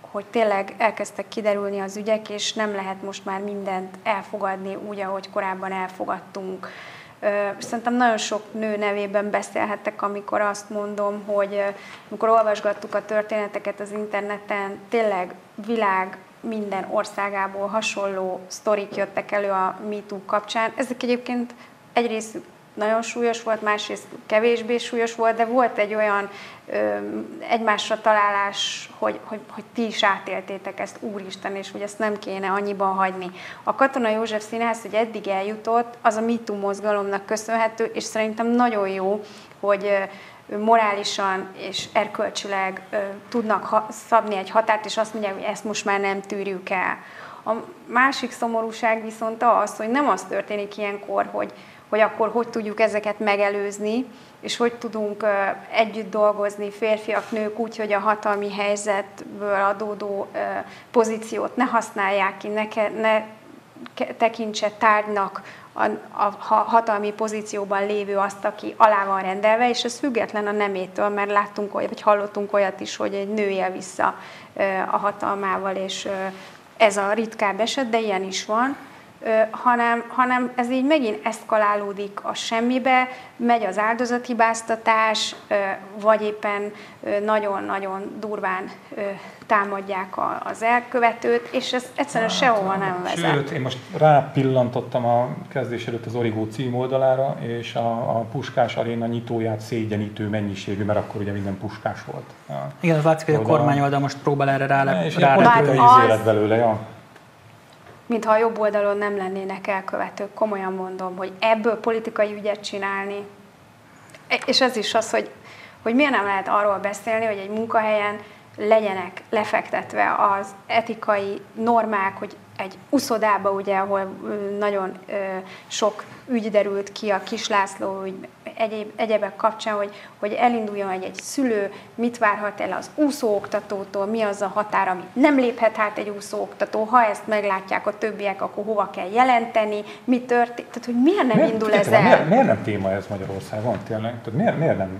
hogy tényleg elkezdtek kiderülni az ügyek, és nem lehet most már mindent elfogadni úgy, ahogy korábban elfogadtunk. Szerintem nagyon sok nő nevében beszélhettek, amikor azt mondom, hogy amikor olvasgattuk a történeteket az interneten, tényleg világ minden országából hasonló sztorik jöttek elő a MeToo kapcsán. Ezek egyébként egyrészt nagyon súlyos volt, másrészt kevésbé súlyos volt, de volt egy olyan ö, egymásra találás, hogy, hogy, hogy ti is átéltétek ezt, úristen, és hogy ezt nem kéne annyiban hagyni. A Katona József Színház, hogy eddig eljutott, az a MeToo mozgalomnak köszönhető, és szerintem nagyon jó, hogy morálisan és erkölcsileg tudnak szabni egy határt, és azt mondják, hogy ezt most már nem tűrjük el. A másik szomorúság viszont az, hogy nem az történik ilyenkor, hogy hogy akkor hogy tudjuk ezeket megelőzni, és hogy tudunk együtt dolgozni férfiak, nők úgy, hogy a hatalmi helyzetből adódó pozíciót ne használják ki, ne, ne tekintse tárgynak a, a hatalmi pozícióban lévő azt, aki alá van rendelve, és ez független a nemétől, mert láttunk olyat, vagy hallottunk olyat is, hogy egy nő él vissza a hatalmával, és ez a ritkább eset, de ilyen is van. Hanem, hanem ez így megint eszkalálódik a semmibe, megy az áldozathibáztatás, vagy éppen nagyon-nagyon durván támadják az elkövetőt, és ez egyszerűen hát, sehova nem vezet. Sőt, én most rápillantottam a kezdés előtt az Origó címoldalára, és a, a Puskás Aréna nyitóját szégyenítő mennyiségű, mert akkor ugye minden puskás volt. Igen, az látszik, hogy a kormány oldal most próbál erre rá, és rá, rá, rá, rá, belőle, ja mintha a jobb oldalon nem lennének elkövetők. Komolyan mondom, hogy ebből politikai ügyet csinálni. E, és ez is az, hogy, hogy miért nem lehet arról beszélni, hogy egy munkahelyen legyenek lefektetve az etikai normák, hogy egy uszodába, ugye, ahol nagyon sok ügy derült ki a Kislászló, hogy egyéb, egyebek kapcsán, hogy, hogy elinduljon, hogy egy szülő mit várhat el az úszóoktatótól, mi az a határ, amit nem léphet hát egy úszóoktató, ha ezt meglátják a többiek, akkor hova kell jelenteni, mi történt, tehát hogy miért nem miért, indul ez el? Miért, miért nem téma ez Magyarországon tényleg? Tehát miért, miért nem?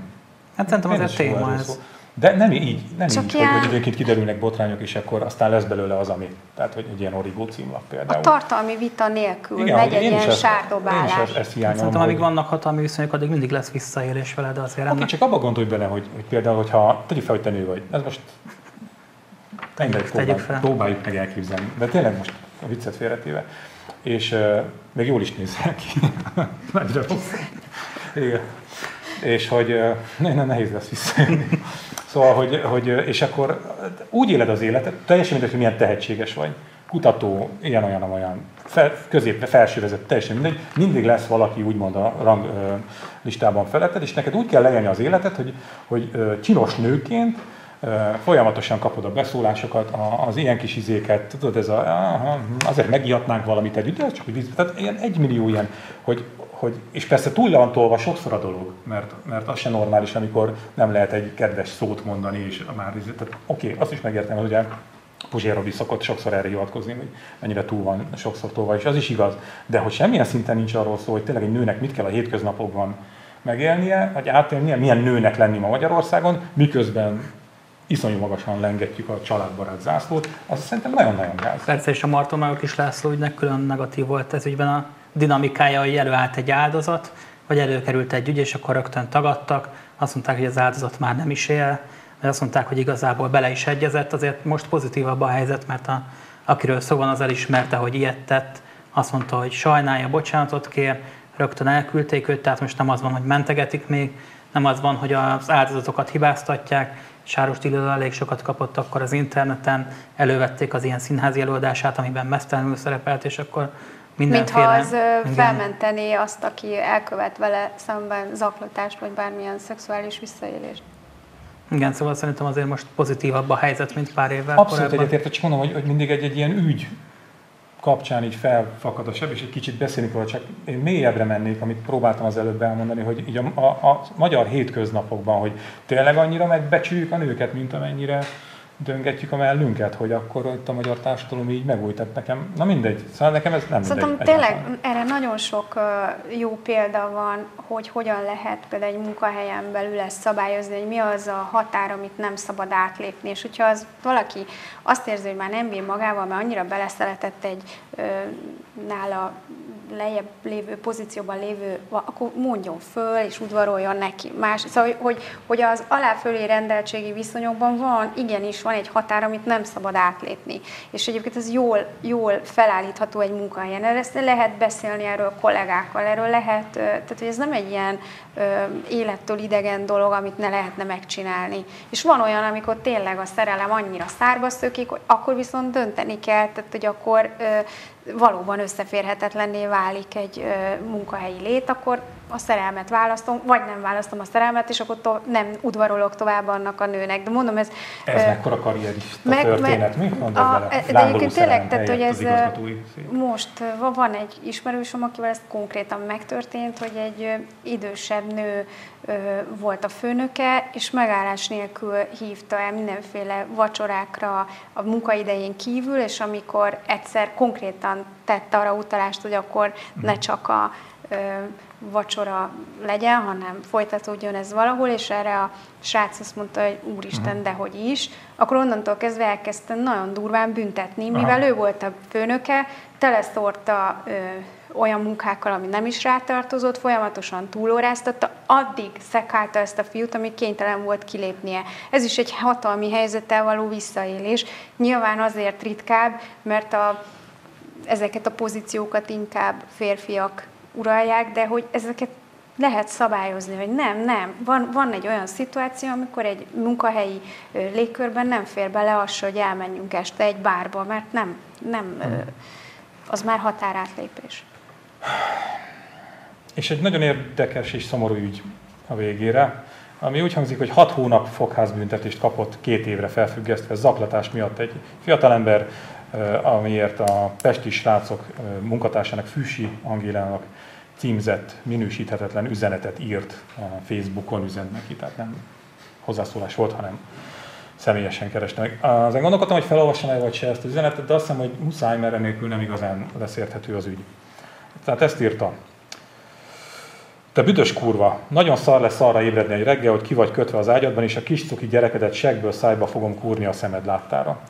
Hát szerintem az egy téma ez. Szó? De nem így, nem Csak így, ilyen... hogy, hogy egyébként kiderülnek botrányok, és akkor aztán lesz belőle az, ami. Tehát, hogy egy ilyen origó címlap például. A tartalmi vita nélkül Igen, megy egy ilyen sárdobálás. Én is ezt, hiányolom. Szerintem, amíg vannak hatalmi viszonyok, addig mindig lesz visszaélés vele, de azért Oké, okay, csak abba gondolj bele, hogy, hogy például, hogyha tegyük fel, hogy te nő vagy. Ez most mindegy, próbáljuk, próbáljuk meg elképzelni. De tényleg most a viccet félretéve. És uh, még jól is nézel ki. Nagyra. Igen. És hogy uh, ne, nehéz lesz visszajönni. Szóval, hogy, hogy, és akkor úgy éled az életet, teljesen mindegy, hogy milyen tehetséges vagy. Kutató, ilyen, olyan, olyan, fel, középre, felsővezet, teljesen mindegy. Mindig lesz valaki úgymond a rang ö, listában feletted, és neked úgy kell lejelni az életet, hogy, hogy ö, csinos nőként folyamatosan kapod a beszólásokat, az ilyen kis izéket, tudod, ez a, aha, azért megihatnánk valamit együtt, de csak hogy tehát ilyen egymillió ilyen, hogy hogy, és persze túl van tolva sokszor a dolog, mert, mert az sem normális, amikor nem lehet egy kedves szót mondani, és már, tehát oké, okay, azt is megértem, hogy ugye Puzsér Robi szokott sokszor erre hivatkozni, hogy mennyire túl van sokszor tolva, és az is igaz. De hogy semmilyen szinten nincs arról szó, hogy tényleg egy nőnek mit kell a hétköznapokban megélnie, vagy átélnie, milyen nőnek lenni ma Magyarországon, miközben iszonyú magasan lengetjük a családbarát zászlót, az szerintem nagyon-nagyon gáz. Persze, és a Marton is László ügynek külön negatív volt ez ügyben a dinamikája, hogy előállt egy áldozat, vagy előkerült egy ügy, és akkor rögtön tagadtak, azt mondták, hogy az áldozat már nem is él, vagy azt mondták, hogy igazából bele is egyezett, azért most pozitívabb a helyzet, mert a, akiről szó van, az elismerte, hogy ilyet tett, azt mondta, hogy sajnálja, bocsánatot kér, rögtön elküldték őt, tehát most nem az van, hogy mentegetik még, nem az van, hogy az áldozatokat hibáztatják, Sáros Tilla elég sokat kapott akkor az interneten, elővették az ilyen színházi előadását, amiben mesztelenül szerepelt, és akkor Mintha az igen. felmentené azt, aki elkövet vele szemben zaklatást, vagy bármilyen szexuális visszaélést. Igen, szóval szerintem azért most pozitívabb a helyzet, mint pár évvel Abszolút egyetértek, csak mondom, hogy, hogy mindig egy, egy ilyen ügy kapcsán így felfakad a seb, és egy kicsit beszélni róla, csak én mélyebbre mennék, amit próbáltam az előbb elmondani, hogy így a, a, a magyar hétköznapokban, hogy tényleg annyira megbecsüljük a nőket, mint amennyire döngetjük a mellünket, hogy akkor itt a magyar társadalom így megújt. Tehát nekem, na mindegy, szóval nekem ez nem Szerintem mindegy. tényleg egyáltalán. erre nagyon sok jó példa van, hogy hogyan lehet például egy munkahelyen belül ezt szabályozni, hogy mi az a határ, amit nem szabad átlépni. És hogyha az valaki azt érzi, hogy már nem bír magával, mert annyira beleszeletett egy nála lejjebb lévő pozícióban lévő, akkor mondjon föl, és udvaroljon neki. Más, szóval, hogy, hogy az aláfölé rendeltségi viszonyokban van, igenis van egy határ, amit nem szabad átlépni. És egyébként ez jól, jól felállítható egy munkahelyen. Erről lehet beszélni erről kollégákkal, erről lehet, tehát hogy ez nem egy ilyen élettől idegen dolog, amit ne lehetne megcsinálni. És van olyan, amikor tényleg a szerelem annyira szárba szökik, hogy akkor viszont dönteni kell, tehát hogy akkor valóban összeférhetetlenné válik egy munkahelyi lét, akkor a szerelmet választom, vagy nem választom a szerelmet, és akkor to- nem udvarolok tovább annak a nőnek. De mondom, ez... Ez mekkora karrierista meg, történet, mi? Mondod a, vele? de egyébként tényleg, tehát, hogy ez most van egy ismerősöm, akivel ez konkrétan megtörtént, hogy egy idősebb nő volt a főnöke, és megállás nélkül hívta el mindenféle vacsorákra a munkaidején kívül, és amikor egyszer konkrétan tette arra utalást, hogy akkor ne mhm. csak a vacsora legyen, hanem folytatódjon ez valahol, és erre a srác azt mondta, hogy úristen, uh-huh. dehogy is, akkor onnantól kezdve elkezdte nagyon durván büntetni, mivel ő volt a főnöke, teleszórta ö, olyan munkákkal, ami nem is rátartozott, folyamatosan túlóráztatta, addig szekálta ezt a fiút, amíg kénytelen volt kilépnie. Ez is egy hatalmi helyzettel való visszaélés. Nyilván azért ritkább, mert a, ezeket a pozíciókat inkább férfiak uralják, de hogy ezeket lehet szabályozni, hogy nem, nem. Van, van egy olyan szituáció, amikor egy munkahelyi légkörben nem fér bele az, hogy elmenjünk este egy bárba, mert nem, nem hmm. az már határátlépés. És egy nagyon érdekes és szomorú ügy a végére, ami úgy hangzik, hogy hat hónap fogházbüntetést kapott két évre felfüggesztve zaklatás miatt egy fiatalember, amiért a pesti srácok munkatársának Füsi Angélának címzett, minősíthetetlen üzenetet írt Facebookon, üzent neki, tehát nem hozzászólás volt, hanem személyesen kereste meg. Azon gondolkodtam, hogy felolvassam el vagy se ezt az üzenetet, de azt hiszem, hogy muszáj, mert enélkül nem igazán lesz érthető az ügy. Tehát ezt írta. Te büdös kurva, nagyon szar lesz arra ébredni egy reggel, hogy ki vagy kötve az ágyadban, és a kis cuki gyerekedet segből szájba fogom kúrni a szemed láttára.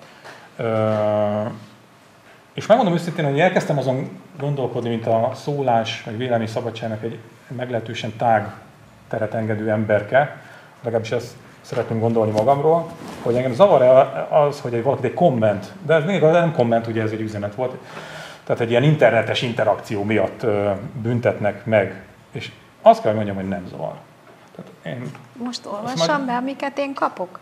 És megmondom őszintén, hogy elkezdtem azon gondolkodni, mint a szólás, vagy vélemény szabadságnak egy meglehetősen tág teret engedő emberke, legalábbis ezt szeretném gondolni magamról, hogy engem zavar az, hogy egy valaki egy komment, de ez még nem komment, ugye ez egy üzenet volt, tehát egy ilyen internetes interakció miatt büntetnek meg, és azt kell, hogy mondjam, hogy nem zavar. Tehát én, Most olvassam majd... be, amiket én kapok.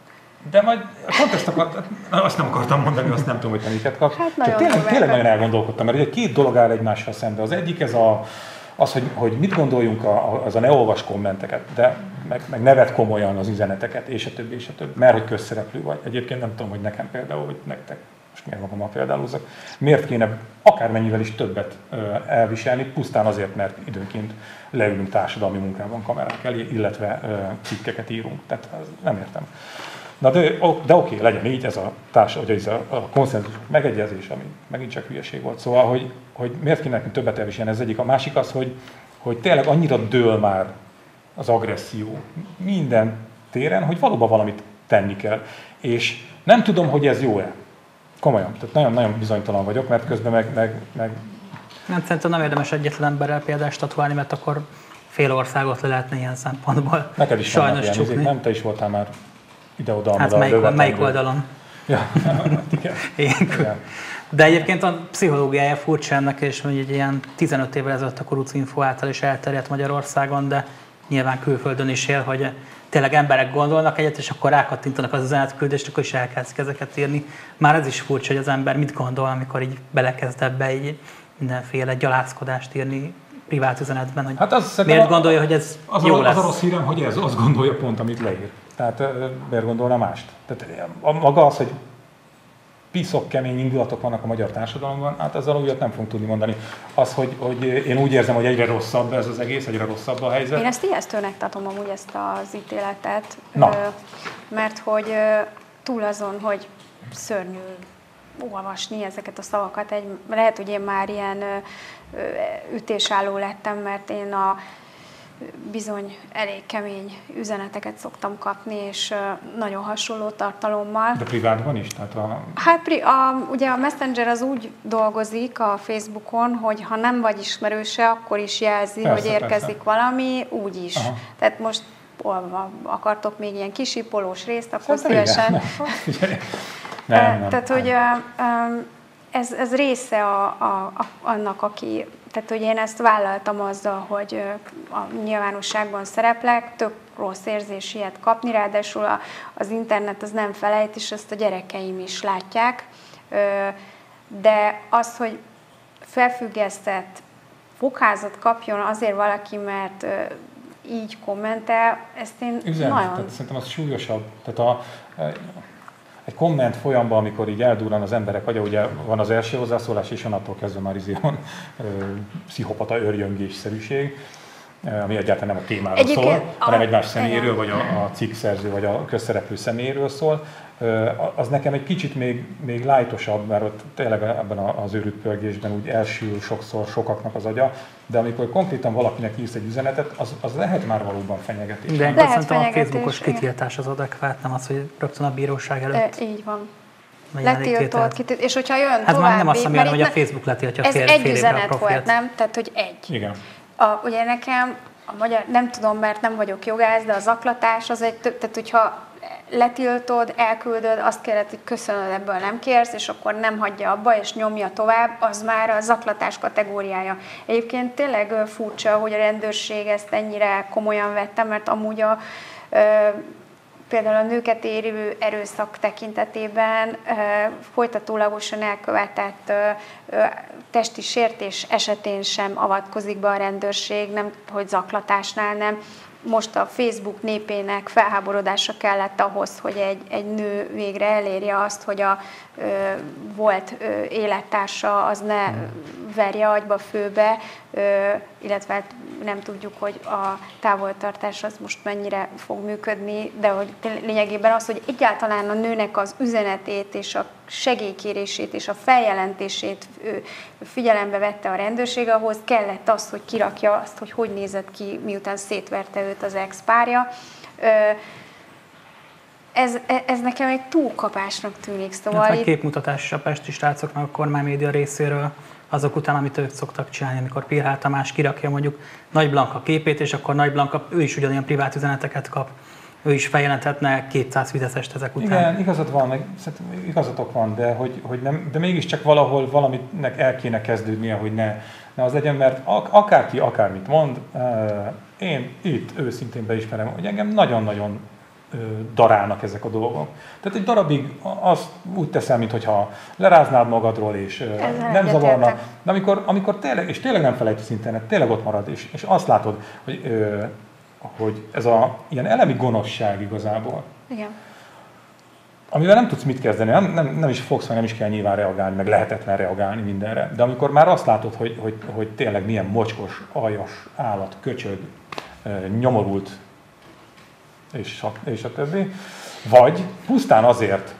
De majd pont ezt akart, azt nem akartam mondani, azt nem tudom, hogy te miket kapsz. Hát nagyon tényleg, tényleg nagyon elgondolkodtam, mert ugye két dolog áll egymással szemben. Az egyik ez a, az, hogy, hogy mit gondoljunk a, az a ne olvas kommenteket, de meg, meg nevet komolyan az üzeneteket, és a többi, és a többi, mert hogy közszereplő vagy. Egyébként nem tudom, hogy nekem például, vagy nektek, most miért magammal példálózok, miért kéne akármennyivel is többet elviselni, pusztán azért, mert időnként leülünk társadalmi munkában kamerák elé, illetve cikkeket írunk. Tehát nem értem. Na de, de oké, legyen így, ez a társ, hogy ez a, a konszenzus megegyezés, ami megint csak hülyeség volt. Szóval, hogy, hogy miért kéne nekünk többet elviselni, ez egyik. A másik az, hogy, hogy tényleg annyira dől már az agresszió minden téren, hogy valóban valamit tenni kell. És nem tudom, hogy ez jó-e. Komolyan. Tehát nagyon-nagyon bizonytalan vagyok, mert közben meg, meg, meg nem, szerintem nem érdemes egyetlen emberrel példást statuálni, mert akkor fél országot le lehetne ilyen szempontból Neked is Sajnos ilyen, csukni. nem te is voltál már ide-oda. Hát melyik, melyik oldalon? Ja, igen. igen. De egyébként a pszichológiája furcsa ennek, és hogy egy ilyen 15 évvel ezelőtt a Kurucinfo által is elterjedt Magyarországon, de nyilván külföldön is él, hogy tényleg emberek gondolnak egyet, és akkor rákattintanak az üzenetküldést, akkor is elkezdik ezeket írni. Már ez is furcsa, hogy az ember mit gondol, amikor így belekezd ebbe így mindenféle gyalázkodást írni privát üzenetben, hogy hát az miért a, gondolja, hogy ez az jó a, lesz. Az a rossz hírem, hogy ez azt gondolja pont, amit leír. Tehát miért gondolna mást? Tehát a, maga az, hogy piszok, kemény indulatok vannak a magyar társadalomban, hát ezzel újat nem fogunk tudni mondani. Az, hogy, hogy én úgy érzem, hogy egyre rosszabb ez az egész, egyre rosszabb a helyzet. Én ezt ijesztőnek tartom amúgy ezt az ítéletet, Na. mert hogy túl azon, hogy szörnyű olvasni ezeket a szavakat, egy, lehet, hogy én már ilyen ütésálló lettem, mert én a bizony elég kemény üzeneteket szoktam kapni, és nagyon hasonló tartalommal. De privátban is? Tehát a... Hát a, ugye a Messenger az úgy dolgozik a Facebookon, hogy ha nem vagy ismerőse, akkor is jelzi, persze, hogy érkezik persze. valami, úgy is. Aha. Tehát most olva, akartok még ilyen kisipolós részt, akkor szívesen. Nem, nem, Tehát, nem. hogy ez, ez része a, a, a, annak, aki tehát, hogy én ezt vállaltam azzal, hogy a nyilvánosságban szereplek, tök rossz érzés ilyet kapni, ráadásul a, az internet az nem felejt, és ezt a gyerekeim is látják. De az, hogy felfüggesztett fokházat kapjon azért valaki, mert így kommentel, ezt én Üzen, nagyon... Tehát szerintem az súlyosabb. Tehát a, egy komment folyamban, amikor így eldurran az emberek agya, ugye van az első hozzászólás, és onnantól kezdve már van pszichopata örjöngésszerűség, ami egyáltalán nem a témáról Egyébként szól, a, hanem egymás személyéről, vagy a, a cikk szerző, vagy a közszereplő személyéről szól az nekem egy kicsit még, még lájtosabb, mert ott tényleg ebben az őrült pörgésben úgy elsül sokszor sokaknak az agya, de amikor konkrétan valakinek írsz egy üzenetet, az, az lehet már valóban fenyegetés. De lehet szerintem a Facebookos kitiltás az adekvát, nem az, hogy rögtön a bíróság előtt. E, így van. Letiltott, kitilt, és hogyha jön hát további, már nem azt mondom, hogy a Facebook letiltja ez fél, egy fél üzenet volt, nem? Tehát, hogy egy. Igen. A, ugye nekem a magyar, nem tudom, mert nem vagyok jogász, de a zaklatás az egy, tehát hogyha letiltod, elküldöd, azt kéred, hogy köszönöd, ebből nem kérsz, és akkor nem hagyja abba, és nyomja tovább, az már a zaklatás kategóriája. Egyébként tényleg furcsa, hogy a rendőrség ezt ennyire komolyan vette, mert amúgy a például a nőket érő erőszak tekintetében folytatólagosan elkövetett testi sértés esetén sem avatkozik be a rendőrség, nem hogy zaklatásnál nem most a Facebook népének felháborodása kellett ahhoz, hogy egy, egy nő végre elérje azt, hogy a ö, volt ö, élettársa az ne verje agyba főbe, ö, illetve hát nem tudjuk, hogy a távoltartás az most mennyire fog működni, de hogy lényegében az, hogy egyáltalán a nőnek az üzenetét és a segélykérését és a feljelentését figyelembe vette a rendőrség, ahhoz kellett az, hogy kirakja azt, hogy hogy nézett ki, miután szétverte őt az ex-párja. Ez, ez nekem egy túlkapásnak tűnik. Szóval hát itt... képmutatás a pesti srácoknak a kormánymédia részéről azok után, amit ők szoktak csinálni, amikor Pirhál Tamás kirakja mondjuk Nagy Blanka képét, és akkor Nagy Blanka, ő is ugyanilyen privát üzeneteket kap ő is feljelenthetne 200 fideszest ezek után. Igen, igazad van, meg, igazatok van, de, hogy, hogy nem, de mégiscsak valahol valaminek el kéne kezdődnie, hogy ne, ne az legyen, mert ak- akárki akármit mond, én itt őszintén beismerem, hogy engem nagyon-nagyon darálnak ezek a dolgok. Tehát egy darabig azt úgy teszel, mintha leráznád magadról, és Ez nem zavarna. De amikor, amikor tényleg, és tényleg nem felejtesz internet, tényleg ott marad, és, és azt látod, hogy hogy ez a ilyen elemi gonoszság igazából. Igen. Amivel nem tudsz mit kezdeni, nem, nem, nem is fogsz, meg nem is kell nyilván reagálni, meg lehetetlen reagálni mindenre. De amikor már azt látod, hogy, hogy, hogy tényleg milyen mocskos, aljas állat, köcsög, nyomorult, és a, és a többi, vagy pusztán azért,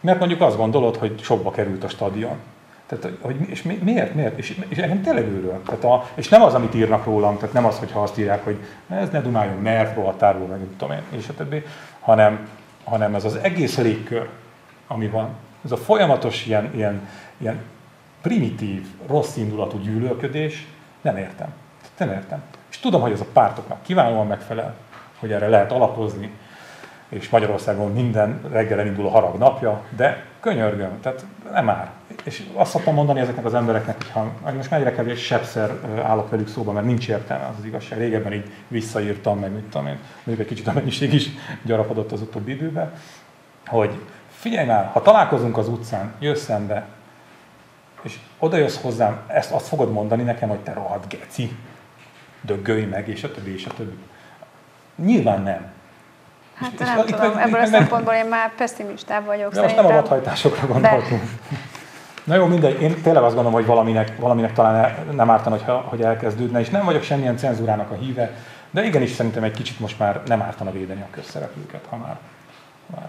mert mondjuk azt gondolod, hogy sokba került a stadion. Tehát, hogy, és miért, miért? És, és engem tényleg őről. Tehát a, és nem az, amit írnak rólam, tehát nem az, hogyha azt írják, hogy ez ne dumáljon, mert rohadtárul, meg tudom én, és a többi, hanem, hanem ez az egész légkör, ami van. Ez a folyamatos ilyen, ilyen, ilyen primitív, rossz indulatú gyűlölködés, nem értem. Nem értem. És tudom, hogy ez a pártoknak kiválóan megfelel, hogy erre lehet alapozni, és Magyarországon minden reggel elindul a harag napja, de könyörgöm, tehát nem már. És azt szoktam mondani ezeknek az embereknek, hogy ha most már egyre kevés sebszer állok velük szóba, mert nincs értelme, az, az igazság. Régebben így visszaírtam, meg mit tudom én, mondjuk egy kicsit a mennyiség is gyarapodott az utóbbi időben, hogy figyelj már, ha találkozunk az utcán, jössz szembe, és oda jössz hozzám, ezt azt fogod mondani nekem, hogy te rohadt geci, döggölj meg, és a többi, és a többi. Nyilván nem. Hát és, nem és tudom, itt, ebből a szempontból én már pessimistább vagyok de most nem a vadhajtásokra gondoltunk. De... Na jó, mindegy, én tényleg azt gondolom, hogy valaminek, valaminek talán nem ártana, hogy, hogy elkezdődne, és nem vagyok semmilyen cenzúrának a híve, de igenis szerintem egy kicsit most már nem ártana védeni a közszereplőket, ha már, ha már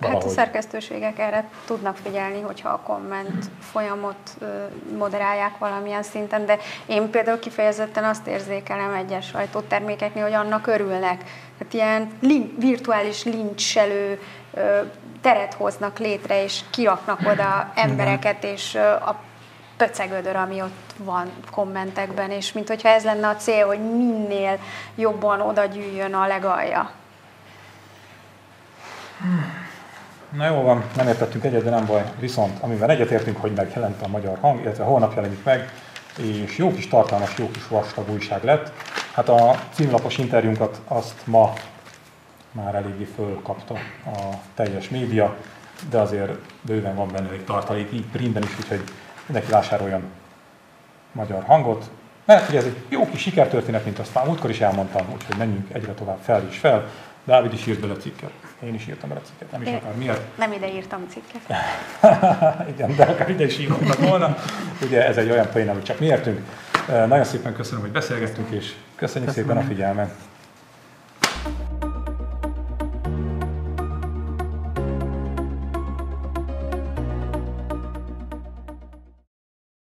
Valahogy. Hát a szerkesztőségek erre tudnak figyelni, hogyha a komment folyamot moderálják valamilyen szinten, de én például kifejezetten azt érzékelem egyes sajtótermékeknél, hogy annak örülnek. Tehát ilyen lin- virtuális lincselő teret hoznak létre, és kiraknak oda embereket, és a pöcegödör, ami ott van kommentekben, és mint hogyha ez lenne a cél, hogy minél jobban oda gyűjjön a legalja. Na jó van, nem értettünk egyet, de nem baj. Viszont amivel egyetértünk, hogy megjelent a magyar hang, illetve holnap jelenik meg, és jó kis tartalmas, jó kis vastag újság lett. Hát a címlapos interjúnkat azt ma már eléggé fölkapta a teljes média, de azért bőven van benne egy tartalék, így printben is, úgyhogy mindenki vásároljon magyar hangot, Mert hogy ez egy jó kis sikertörténet, mint azt már múltkor is elmondtam, úgyhogy menjünk egyre tovább fel és fel. Dávid is írt bele cikket. Én is írtam bele cikket, nem is akár miért. Nem ide írtam cikket. Igen, de akár ide is írhatnak volna. Ugye ez egy olyan poén, amit csak mi értünk. Eh, Nagyon szépen köszönöm, hogy beszélgettünk, és köszönjük szépen a figyelmet.